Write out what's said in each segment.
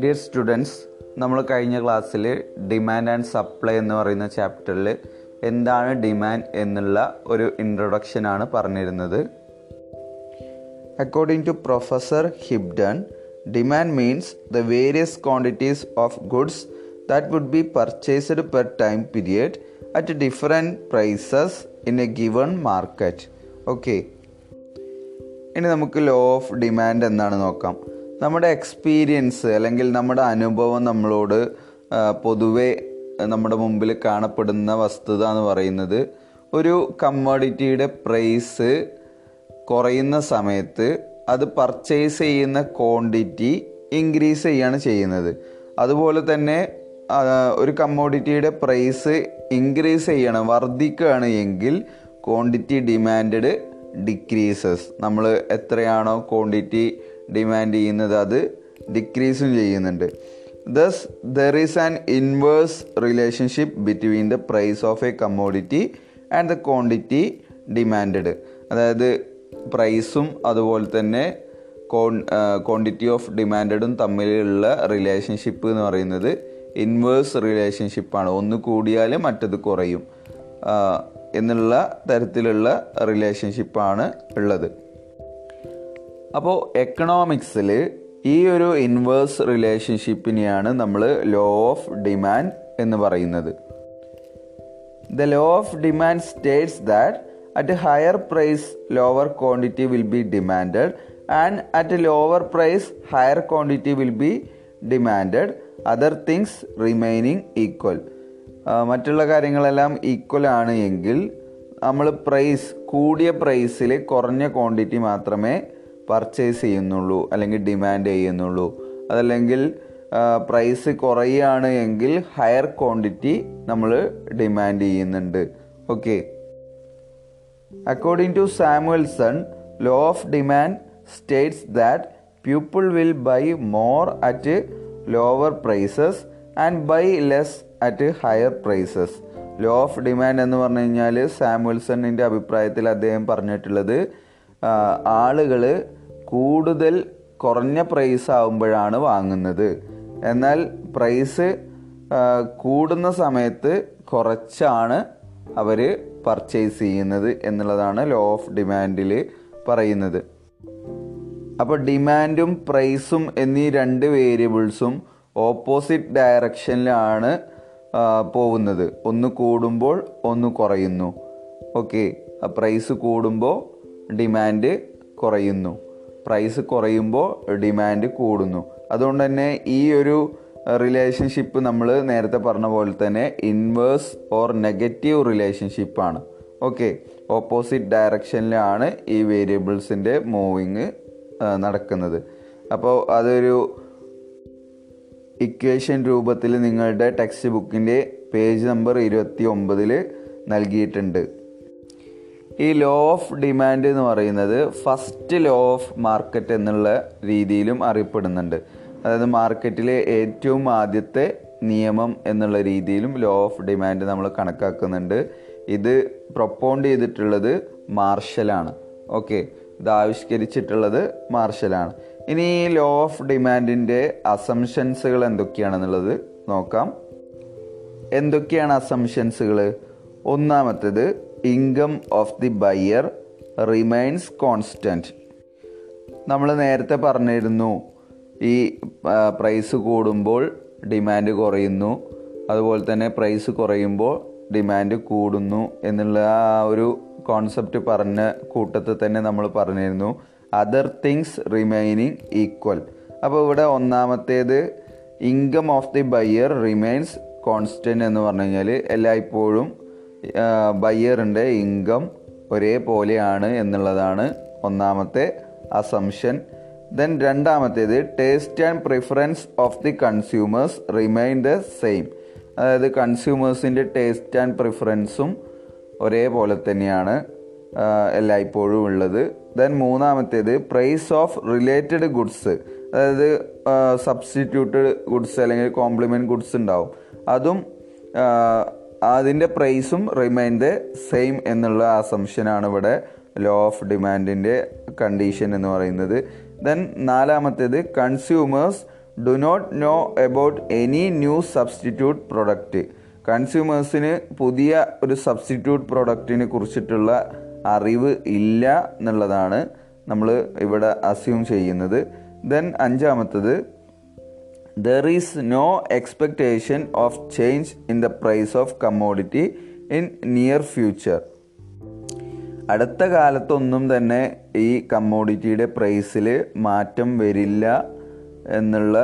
Dear students നമ്മൾ കഴിഞ്ഞ ക്ലാസ്സിൽ ഡിമാൻഡ് ആൻഡ് സപ്ലൈ എന്ന് പറയുന്ന ചാപ്റ്ററിൽ എന്താണ് ഡിമാൻഡ് എന്നുള്ള ഒരു ഇൻട്രൊഡക്ഷനാണ് പറഞ്ഞിരുന്നത്. According to professor Hibdon demand means the various quantities of goods that would be purchased per time period at different prices in a given market okay ഇനി നമുക്ക് ലോ ഓഫ് ഡിമാൻഡ് എന്താണ് നോക്കാം. നമ്മുടെ എക്സ്പീരിയൻസ് അല്ലെങ്കിൽ നമ്മുടെ അനുഭവം നമ്മളോട് പൊതുവെ നമ്മുടെ മുമ്പിൽ കാണപ്പെടുന്ന വസ്തുത എന്ന് പറയുന്നത് ഒരു കമ്മോഡിറ്റിയുടെ പ്രൈസ് കുറയുന്ന സമയത്ത് അത് പർച്ചേസ് ചെയ്യുന്ന ക്വാണ്ടിറ്റി ഇൻക്രീസ് ചെയ്യാണ് ചെയ്യുന്നത്. അതുപോലെ തന്നെ ഒരു കമ്മോഡിറ്റിയുടെ പ്രൈസ് ഇൻക്രീസ് ചെയ്യണം വർദ്ധിക്കുകയാണ് എങ്കിൽ ക്വാണ്ടിറ്റി ഡിമാൻഡ് ഡിക്രീസസ് നമ്മൾ എത്രയാണോ ക്വാണ്ടിറ്റി ഡിമാൻഡ് ചെയ്യുന്നത് അത് ഡിക്രീസും ചെയ്യുന്നുണ്ട്. Thus there is an inverse relationship between the price of a commodity and the quantity demand അതായത് പ്രൈസും അതുപോലെ തന്നെ ക്വാണ്ടിറ്റി ഓഫ് ഡിമാൻഡും തമ്മിലുള്ള റിലേഷൻഷിപ്പ് എന്ന് പറയുന്നത് ഇൻവേഴ്സ് റിലേഷൻഷിപ്പാണ് ഒന്ന് കൂടിയാൽ മറ്റത് കുറയും. എന്നുള്ള തരത്തിലുള്ള റിലേഷൻഷിപ്പാണ് ഉള്ളത്. അപ്പോൾ എക്കണോമിക്സിൽ ഈ ഒരു ഇൻവേഴ്സ് റിലേഷൻഷിപ്പിനെയാണ് നമ്മൾ ലോ ഓഫ് ഡിമാൻഡ് എന്ന് പറയുന്നത്. The law of demand states that at higher price lower quantity will be demanded and at lower price higher quantity will be demanded other things remaining equal മറ്റുള്ള കാര്യങ്ങളെല്ലാം equal ആണ് എങ്കിൽ നമ്മൾ price കൂടിയ പ്രൈസിൽ കുറഞ്ഞ ക്വാണ്ടിറ്റി മാത്രമേ പർച്ചേസ് ചെയ്യുന്നുള്ളൂ അല്ലെങ്കിൽ ഡിമാൻഡ് ചെയ്യുന്നുള്ളൂ. അതല്ലെങ്കിൽ പ്രൈസ് കുറയുകയാണ് എങ്കിൽ ഹയർ ക്വാണ്ടിറ്റി നമ്മൾ ഡിമാൻഡ് ചെയ്യുന്നുണ്ട്. Okay according to Samuelson law of demand states that people will buy more at lower prices and buy less at higher prices law of demand എന്ന് പറഞ്ഞു കഴിഞ്ഞാൽ സാമുൽസണിന്റെ അഭിപ്രായത്തിൽ അദ്ദേഹം പറഞ്ഞിട്ടുള്ളത് ആളുകൾ കൂടുതൽ കുറഞ്ഞ പ്രൈസ് ആവുമ്പോഴാണ് വാങ്ങുന്നത്. എന്നാൽ പ്രൈസ് കൂടുന്ന സമയത്ത് കുറച്ചാണ് അവർ പർച്ചേസ് ചെയ്യുന്നത് എന്നുള്ളതാണ് ലോ ഓഫ് ഡിമാൻഡിൽ പറയുന്നത്. അപ്പോൾ ഡിമാൻഡും പ്രൈസും എന്നീ രണ്ട് വേരിയബിൾസും ഓപ്പോസിറ്റ് ഡയറക്ഷനിലാണ് പോകുന്നത്. ഒന്ന് കൂടുമ്പോൾ ഒന്ന് കുറയുന്നു. ഓക്കെ പ്രൈസ് കൂടുമ്പോൾ ഡിമാൻഡ് കുറയുന്നു. പ്രൈസ് കുറയുമ്പോൾ ഡിമാൻഡ് കൂടുന്നു. അതുകൊണ്ട് തന്നെ ഈ ഒരു റിലേഷൻഷിപ്പ് നമ്മൾ നേരത്തെ പറഞ്ഞ പോലെ തന്നെ ഇൻവേഴ്സ് ഓർ നെഗറ്റീവ് റിലേഷൻഷിപ്പാണ് ഓക്കെ ഓപ്പോസിറ്റ് ഡയറക്ഷനിലാണ് ഈ വേരിയബിൾസിന്റെ മൂവിങ് നടക്കുന്നത്. അപ്പോൾ അതൊരു ഇക്വേഷൻ രൂപത്തിൽ നിങ്ങളുടെ ടെക്സ്റ്റ് ബുക്കിന്റെ പേജ് നമ്പർ ഇരുപത്തി ഒമ്പതിൽ നൽകിയിട്ടുണ്ട്. ഈ ലോ ഓഫ് ഡിമാൻഡ് എന്ന് പറയുന്നത് ഫസ്റ്റ് ലോ ഓഫ് മാർക്കറ്റ് എന്നുള്ള രീതിയിലും അറിയപ്പെടുന്നുണ്ട്. അതായത് മാർക്കറ്റിലെ ഏറ്റവും ആദ്യത്തെ നിയമം എന്നുള്ള രീതിയിലും ലോ ഓഫ് ഡിമാൻഡ് നമ്മൾ കണക്കാക്കുന്നുണ്ട്. ഇത് പ്രൊപ്പോണ്ട് ചെയ്തിട്ടുള്ളത് മാർഷലാണ് ഓക്കെ ഇത് ആവിഷ്കരിച്ചിട്ടുള്ളത് മാർഷലാണ്. ഇനി ലോ ഓഫ് ഡിമാൻഡിന്റെ അസംഷൻസുകൾ എന്തൊക്കെയാണെന്നുള്ളത് നോക്കാം. എന്തൊക്കെയാണ് അസംഷൻസുകൾ ഒന്നാമത്തേത് income of the buyer remains constant നമ്മൾ നേരത്തെ പറഞ്ഞിരുന്നു ഈ പ്രൈസ് കൂടുമ്പോൾ ഡിമാൻഡ് കുറയുന്നു. അതുപോലെ തന്നെ പ്രൈസ് കുറയുമ്പോൾ ഡിമാൻഡ് കൂടുന്നു എന്നുള്ള ആ ഒരു കോൺസെപ്റ്റ് പറഞ്ഞ കൂട്ടത്തിൽ തന്നെ നമ്മൾ പറഞ്ഞിരുന്നു. അതർ തിങ്സ് റിമൈനിങ് ഈക്വൽ അപ്പോൾ ഇവിടെ ഒന്നാമത്തേത് income of the buyer remains constant എന്ന് പറഞ്ഞു കഴിഞ്ഞാൽ എല്ലായ്പ്പോഴും ബയ്യറിന്റെ ഇൻകം ഒരേപോലെയാണ് എന്നുള്ളതാണ് ഒന്നാമത്തെ അസംഷൻ ദെൻ രണ്ടാമത്തേത് taste and preference of the consumers remain the same അതായത് കൺസ്യൂമേഴ്സിന്റെ ടേസ്റ്റ് ആൻഡ് പ്രിഫറൻസും ഒരേപോലെ തന്നെയാണ് എല്ലായ്പ്പോഴും ഉള്ളത്. ദെൻ മൂന്നാമത്തേത് പ്രൈസ് ഓഫ് റിലേറ്റഡ് ഗുഡ്സ് അതായത് സബ്സ്റ്റിറ്റ്യൂട്ടഡ് ഗുഡ്സ് അല്ലെങ്കിൽ കോംപ്ലിമെന്റ് ഗുഡ്സ് ഉണ്ടാവും. അതും അതിന്റെ പ്രൈസും റിമൈൻ ദ സെയിം എന്നുള്ള അസംഷനാണ് ഇവിടെ ലോ ഓഫ് ഡിമാൻഡിന്റെ കണ്ടീഷൻ എന്ന് പറയുന്നത്. ദെൻ നാലാമത്തേത് consumers do not know about any new substitute product കൺസ്യൂമേഴ്സിന് പുതിയ ഒരു സബ്സ്റ്റിറ്റ്യൂട്ട് പ്രൊഡക്റ്റിനെ കുറിച്ചിട്ടുള്ള അറിവ് ഇല്ല എന്നുള്ളതാണ് നമ്മൾ ഇവിടെ അസ്യൂം ചെയ്യുന്നത്. ദെൻ അഞ്ചാമത്തത് there is no expectation of change in the price of commodity in near future അടുത്ത കാലത്തൊന്നും തന്നെ ഈ കമ്മോഡിറ്റിയുടെ പ്രൈസിൽ മാറ്റം വരില്ല എന്നുള്ള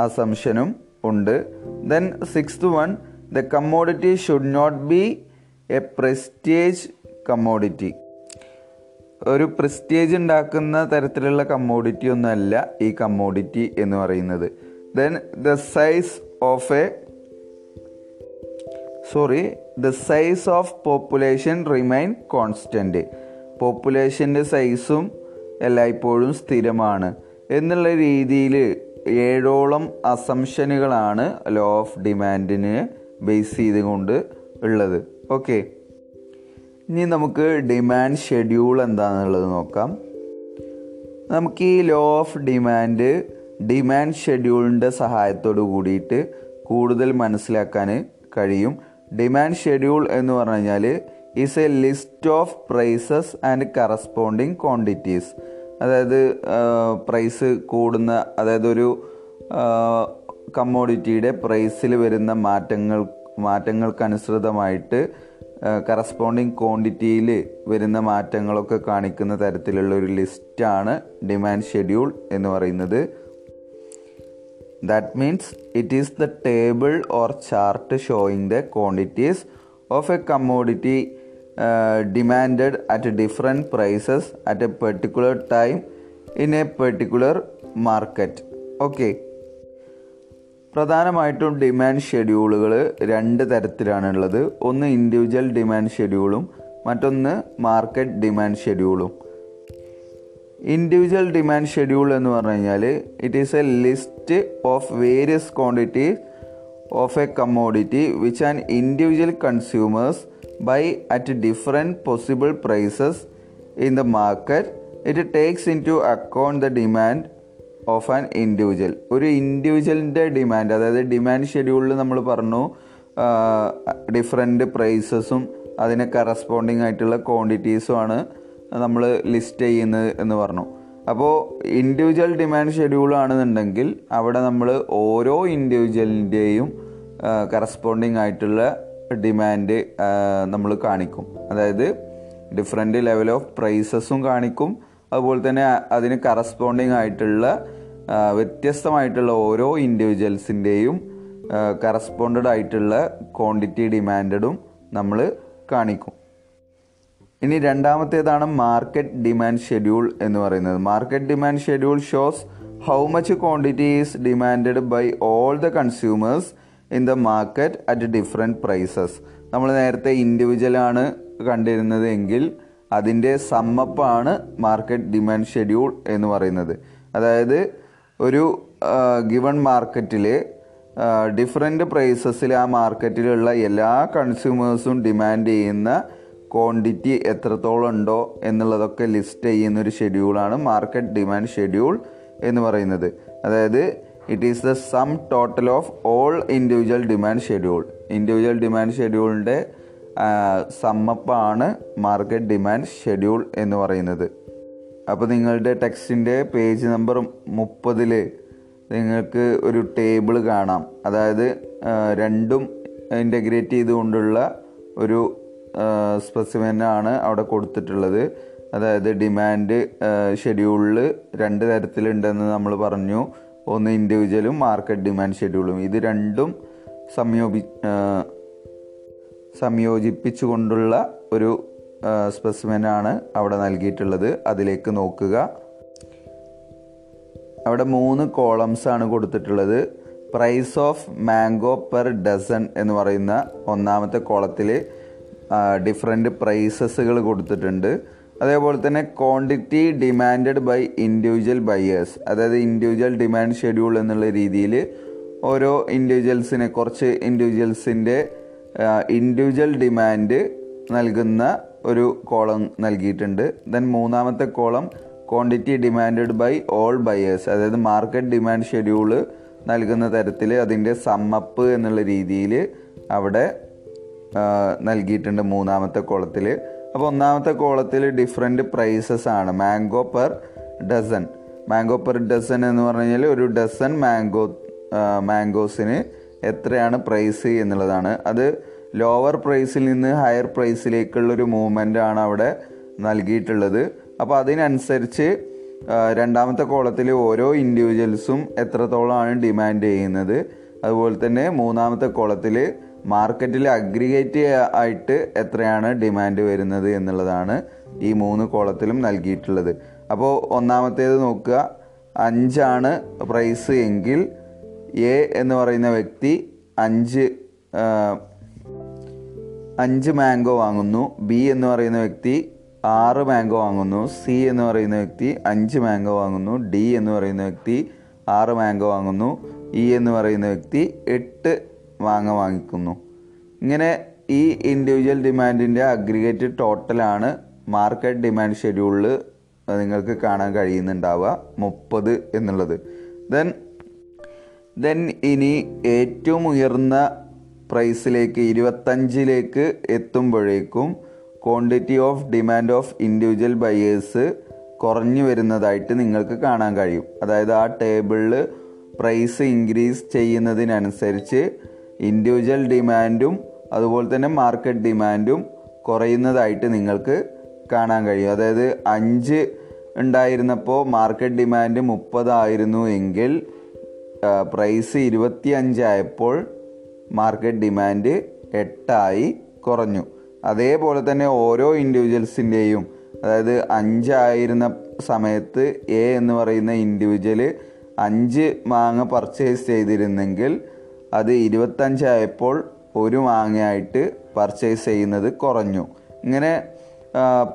അസംഷനും ഉണ്ട്. Then sixth one the commodity should not be a prestige commodity ഒരു പ്രസ്റ്റേജ് ഉണ്ടാക്കുന്ന തരത്തിലുള്ള കമ്മോഡിറ്റി ഒന്നുമല്ല ഈ കമ്മോഡിറ്റി എന്ന് പറയുന്നത്. Then the size of a sorry the size of population remain constant പോപ്പുലേഷന്റെ സൈസും എല്ലായ്പ്പോഴും സ്ഥിരമാണ്. എന്നുള്ള രീതിയിൽ ഏഴോളം അസംഷനുകളാണ് ലോ ഓഫ് ഡിമാൻഡിന് ബേസ് ചെയ്തുകൊണ്ട് ഉള്ളത്. ഓക്കെ ഇനി നമുക്ക് ഡിമാൻഡ് ഷെഡ്യൂൾ എന്താണെന്നുള്ളത് നോക്കാം. നമുക്ക് ഈ ലോ ഓഫ് ഡിമാൻഡ് ഡിമാൻഡ് ഷെഡ്യൂളിന്റെ സഹായത്തോട് കൂടിയിട്ട് കൂടുതൽ മനസ്സിലാക്കാൻ കഴിയും. ഡിമാൻഡ് ഷെഡ്യൂൾ എന്ന് പറഞ്ഞു കഴിഞ്ഞാൽ is a list of prices and corresponding quantities അതായത് പ്രൈസ് കൂടുന്ന അതായത് ഒരു കമ്മോഡിറ്റിയുടെ പ്രൈസിൽ വരുന്ന മാറ്റങ്ങൾ മാറ്റങ്ങൾക്കനുസൃതമായിട്ട് കറസ്പോണ്ടിങ് ക്വാണ്ടിറ്റിയിൽ വരുന്ന മാറ്റങ്ങളൊക്കെ കാണിക്കുന്ന തരത്തിലുള്ള ഒരു ലിസ്റ്റാണ് ഡിമാൻഡ് ഷെഡ്യൂൾ എന്ന് പറയുന്നത്. That means it is the table or chart showing the quantities of a commodity demanded at different prices at a particular time in a particular market okay പ്രധാനമായിട്ടും ഡിമാൻഡ് ഷെഡ്യൂളുകൾ രണ്ട് തരത്തിലാണുള്ളത്. ഒന്ന് ഇൻഡിവിജ്വൽ ഡിമാൻഡ് ഷെഡ്യൂളും മറ്റൊന്ന് market demand ഷെഡ്യൂളും individual demand schedule എന്ന് പറഞ്ഞു കഴിഞ്ഞാൽ it is a list of various quantities of a commodity which an individual consumers buy at different possible prices in the market it takes into account the demand of an individual ഒരു ഇൻഡിവിജ്വലിന്റെ demand അതായത് demand ഷെഡ്യൂളിൽ നമ്മൾ പറഞ്ഞു different പ്രൈസസും അതിന് corresponding ആയിട്ടുള്ള ക്വാണ്ടിറ്റീസുമാണ് നമ്മൾ list ചെയ്യുന്നത് എന്ന് പറഞ്ഞു. അപ്പോൾ ഇൻഡിവിജ്വൽ ഡിമാൻഡ് ഷെഡ്യൂൾ ആണെന്നുണ്ടെങ്കിൽ അവിടെ നമ്മൾ ഓരോ ഇൻഡിവിജ്വലിന്റെയും കറസ്പോണ്ടിങ് ആയിട്ടുള്ള ഡിമാൻഡ് നമ്മൾ കാണിക്കും. അതായത് ഡിഫറെന്റ് ലെവൽ ഓഫ് പ്രൈസസും കാണിക്കും. അതുപോലെ തന്നെ അതിന് കറസ്പോണ്ടിങ് ആയിട്ടുള്ള വ്യത്യസ്തമായിട്ടുള്ള ഓരോ ഇൻഡിവിജ്വൽസിന്റെയും കറസ്പോണ്ടഡ് ആയിട്ടുള്ള ക്വാണ്ടിറ്റി ഡിമാൻഡും നമ്മൾ കാണിക്കും. ഇനി രണ്ടാമത്തേതാണ് മാർക്കറ്റ് ഡിമാൻഡ് ഷെഡ്യൂൾ എന്ന് പറയുന്നത്. Market demand schedule shows how much quantity is demand by all the consumers in the market at different prices നമ്മൾ നേരത്തെ ഇൻഡിവിജ്വൽ ആണ് കണ്ടിരുന്നത് എങ്കിൽ അതിന്റെ സമ്മപ്പാണ് മാർക്കറ്റ് ഡിമാൻഡ് ഷെഡ്യൂൾ എന്ന് പറയുന്നത്. അതായത് ഒരു ഗിവൺ മാർക്കറ്റിൽ ഡിഫറെന്റ് പ്രൈസസിൽ ആ മാർക്കറ്റിലുള്ള എല്ലാ കൺസ്യൂമേഴ്സും ഡിമാൻഡ് ചെയ്യുന്ന ക്വാണ്ടിറ്റി എത്രത്തോളം ഉണ്ടോ എന്നുള്ളതൊക്കെ ലിസ്റ്റ് ചെയ്യുന്ന ഒരു ഷെഡ്യൂളാണ് മാർക്കറ്റ് ഡിമാൻഡ് ഷെഡ്യൂൾ എന്ന് പറയുന്നത്. അതായത് it is the sum total of all individual demand schedule individual demand ഷെഡ്യൂളിന്റെ സമ്മപ്പാണ് മാർക്കറ്റ് ഡിമാൻഡ് ഷെഡ്യൂൾ എന്ന് പറയുന്നത്. അപ്പോൾ നിങ്ങളുടെ ടെക്സ്റ്റിന്റെ പേജ് നമ്പർ മുപ്പതിൽ നിങ്ങൾക്ക് ഒരു ടേബിൾ കാണാം. അതായത് രണ്ടും ഇന്റഗ്രേറ്റ് ചെയ്തുകൊണ്ടുള്ള ഒരു സ്പെസിമെനാണ് അവിടെ കൊടുത്തിട്ടുള്ളത്. അതായത് ഡിമാൻഡ് ഷെഡ്യൂളിൽ രണ്ട് തരത്തിലുണ്ടെന്ന് നമ്മൾ പറഞ്ഞു. ഒന്ന് ഇൻഡിവിജ്വലും മാർക്കറ്റ് ഡിമാൻഡ് ഷെഡ്യൂളും ഇത് രണ്ടും സംയോപി സംയോജിപ്പിച്ചുകൊണ്ടുള്ള ഒരു സ്പെസിമെനാണ് അവിടെ നൽകിയിട്ടുള്ളത്. അതിലേക്ക് നോക്കുക. അവിടെ മൂന്ന് കോളംസ് ആണ് കൊടുത്തിട്ടുള്ളത്. Price of mango per dozen എന്ന് പറയുന്ന ഒന്നാമത്തെ കോളത്തിൽ ഡിഫറെന്റ് പ്രൈസസുകൾ കൊടുത്തിട്ടുണ്ട്. അതേപോലെ തന്നെ quantity demand by individual buyers അതായത് ഇൻഡിവിജ്വൽ ഡിമാൻഡ് ഷെഡ്യൂൾ എന്നുള്ള രീതിയിൽ ഓരോ ഇൻഡിവിജ്വൽസിനെ കുറച്ച് ഇൻഡിവിജ്വൽസിന്റെ ഇൻഡിവിജ്വൽ ഡിമാൻഡ് നൽകുന്ന ഒരു കോളം നൽകിയിട്ടുണ്ട്. ദെൻ മൂന്നാമത്തെ column quantity demand by all buyers അതായത് മാർക്കറ്റ് ഡിമാൻഡ് ഷെഡ്യൂൾ നൽകുന്ന തരത്തിൽ അതിന്റെ സമ്മപ്പ് എന്നുള്ള രീതിയിൽ അവിടെ നൽകിയിട്ടുണ്ട് മൂന്നാമത്തെ കോളത്തിൽ അപ്പോൾ ഒന്നാമത്തെ കോളത്തിൽ ഡിഫറെന്റ് പ്രൈസസ് ആണ്. Mango per dozen mango per dozen എന്ന് പറഞ്ഞു കഴിഞ്ഞാൽ ഒരു ഡസൺ മാംഗോ മാംഗോസിന് എത്രയാണ് പ്രൈസ് എന്നുള്ളതാണ്. അത് ലോവർ പ്രൈസിൽ നിന്ന് ഹയർ പ്രൈസിലേക്കുള്ളൊരു മൂവ്മെന്റ് ആണ് അവിടെ നൽകിയിട്ടുള്ളത്. അപ്പോൾ അതിനനുസരിച്ച് രണ്ടാമത്തെ കോളത്തിൽ ഓരോ ഇൻഡിവിജ്വൽസും എത്രത്തോളമാണ് ഡിമാൻഡ് ചെയ്യുന്നത്. അതുപോലെ തന്നെ മൂന്നാമത്തെ കോളത്തിൽ മാർക്കറ്റിൽ അഗ്രിഗേറ്റ് ആയിട്ട് എത്രയാണ് ഡിമാൻഡ് വരുന്നത് എന്നുള്ളതാണ് ഈ മൂന്ന് കോളത്തിലും നൽകിയിട്ടുള്ളത്. അപ്പോൾ ഒന്നാമത്തേത് നോക്കുക. അഞ്ചാണ് പ്രൈസ് എങ്കിൽ എ എന്ന് പറയുന്ന വ്യക്തി അഞ്ച് അഞ്ച് മാംഗോ വാങ്ങുന്നു. ബി എന്ന് പറയുന്ന വ്യക്തി ആറ് മാംഗോ വാങ്ങുന്നു. സി എന്ന് പറയുന്ന വ്യക്തി അഞ്ച് മാംഗോ വാങ്ങുന്നു. ഡി എന്ന് പറയുന്ന വ്യക്തി ആറ് മാംഗോ വാങ്ങുന്നു. ഇ എന്ന് പറയുന്ന വ്യക്തി എട്ട് മാങ്ങ വാങ്ങിക്കുന്നു. ഇങ്ങനെ ഈ ഇൻഡിവിജ്വൽ ഡിമാൻഡിന്റെ അഗ്രിഗേറ്റ് ടോട്ടലാണ് മാർക്കറ്റ് ഡിമാൻഡ് ഷെഡ്യൂളിൽ നിങ്ങൾക്ക് കാണാൻ കഴിയുന്നുണ്ടാവുക. മുപ്പത് എന്നുള്ളത്. ദെൻ ദെൻ ഇനി ഏറ്റവും ഉയർന്ന പ്രൈസിലേക്ക് ഇരുപത്തഞ്ചിലേക്ക് എത്തുമ്പോഴേക്കും quantity of demand of individual buyers കുറഞ്ഞു വരുന്നതായിട്ട് നിങ്ങൾക്ക് കാണാൻ കഴിയും. അതായത് ആ ടേബിളിൽ പ്രൈസ് ഇൻക്രീസ് ചെയ്യുന്നതിനനുസരിച്ച് ഇൻഡിവിജ്വൽ ഡിമാൻഡും അതുപോലെ തന്നെ മാർക്കറ്റ് ഡിമാൻഡും കുറയുന്നതായിട്ട് നിങ്ങൾക്ക് കാണാൻ കഴിയും. അതായത് അഞ്ച് ഉണ്ടായിരുന്നപ്പോൾ മാർക്കറ്റ് ഡിമാൻഡ് മുപ്പതായിരുന്നു എങ്കിൽ പ്രൈസ് ഇരുപത്തി അഞ്ചായപ്പോൾ മാർക്കറ്റ് ഡിമാൻഡ് എട്ടായി കുറഞ്ഞു. അതേപോലെ തന്നെ ഓരോ ഇൻഡിവിജ്വൽസിന്റെയും അതായത് അഞ്ചായിരുന്ന സമയത്ത് എ എന്ന് പറയുന്ന ഇൻഡിവിജ്വൽ അഞ്ച് മാങ്ങ പർച്ചേസ് ചെയ്തിരുന്നെങ്കിൽ അത് ഇരുപത്തഞ്ചായപ്പോൾ ഒരു മാങ്ങയായിട്ട് പർച്ചേസ് ചെയ്യുന്നത് കുറഞ്ഞു. ഇങ്ങനെ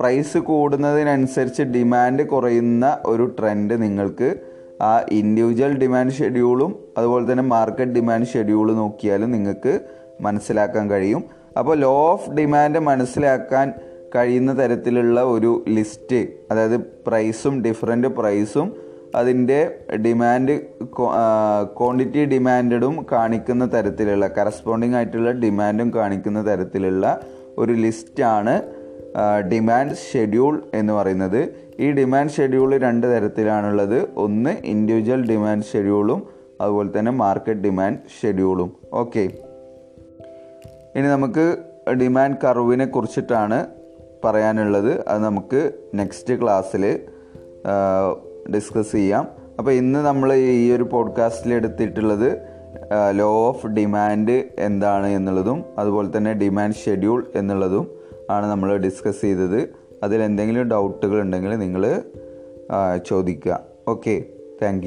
പ്രൈസ് കൂടുന്നതിനനുസരിച്ച് ഡിമാൻഡ് കുറയുന്ന ഒരു ട്രെൻഡ് നിങ്ങൾക്ക് ആ ഇൻഡിവിജ്വൽ ഡിമാൻഡ് ഷെഡ്യൂളും അതുപോലെ തന്നെ മാർക്കറ്റ് ഡിമാൻഡ് ഷെഡ്യൂൾ നോക്കിയാലും നിങ്ങൾക്ക് മനസ്സിലാക്കാൻ കഴിയും. അപ്പോൾ ലോ ഓഫ് ഡിമാൻഡ് മനസ്സിലാക്കാൻ കഴിയുന്ന തരത്തിലുള്ള ഒരു ലിസ്റ്റ് അതായത് പ്രൈസും ഡിഫറെന്റ് പ്രൈസും അതിന്റെ ഡിമാൻഡ് ക്വാണ്ടിറ്റി ഡിമാൻഡും കാണിക്കുന്ന തരത്തിലുള്ള കറസ്പോണ്ടിങ് ആയിട്ടുള്ള ഡിമാൻഡും കാണിക്കുന്ന തരത്തിലുള്ള ഒരു ലിസ്റ്റാണ് ഡിമാൻഡ് ഷെഡ്യൂൾ എന്ന് പറയുന്നത്. ഈ ഡിമാൻഡ് ഷെഡ്യൂൾ രണ്ട് തരത്തിലാണുള്ളത്. ഒന്ന് ഇൻഡിവിജ്വൽ ഡിമാൻഡ് ഷെഡ്യൂളും അതുപോലെ തന്നെ മാർക്കറ്റ് ഡിമാൻഡ് ഷെഡ്യൂളും ഓക്കെ ഇനി നമുക്ക് ഡിമാൻഡ് കർവിനെ കുറിച്ചിട്ടാണ് പറയാനുള്ളത്. അത് നമുക്ക് നെക്സ്റ്റ് ക്ലാസ്സിൽ ഡിസ്കസ് ചെയ്യാം. അപ്പോൾ ഇന്ന് നമ്മൾ ഈ ഒരു പോഡ്കാസ്റ്റിൽ എടുത്തിട്ടുള്ളത് ലോ ഓഫ് ഡിമാൻഡ് എന്താണ് എന്നുള്ളതും അതുപോലെ തന്നെ ഡിമാൻഡ് ഷെഡ്യൂൾ എന്നുള്ളതും ആണ് നമ്മൾ ഡിസ്കസ് ചെയ്തത്. അതിൽ എന്തെങ്കിലും ഡൗട്ടുകൾ ഉണ്ടെങ്കിൽ നിങ്ങൾ ചോദിക്കുക. Okay thank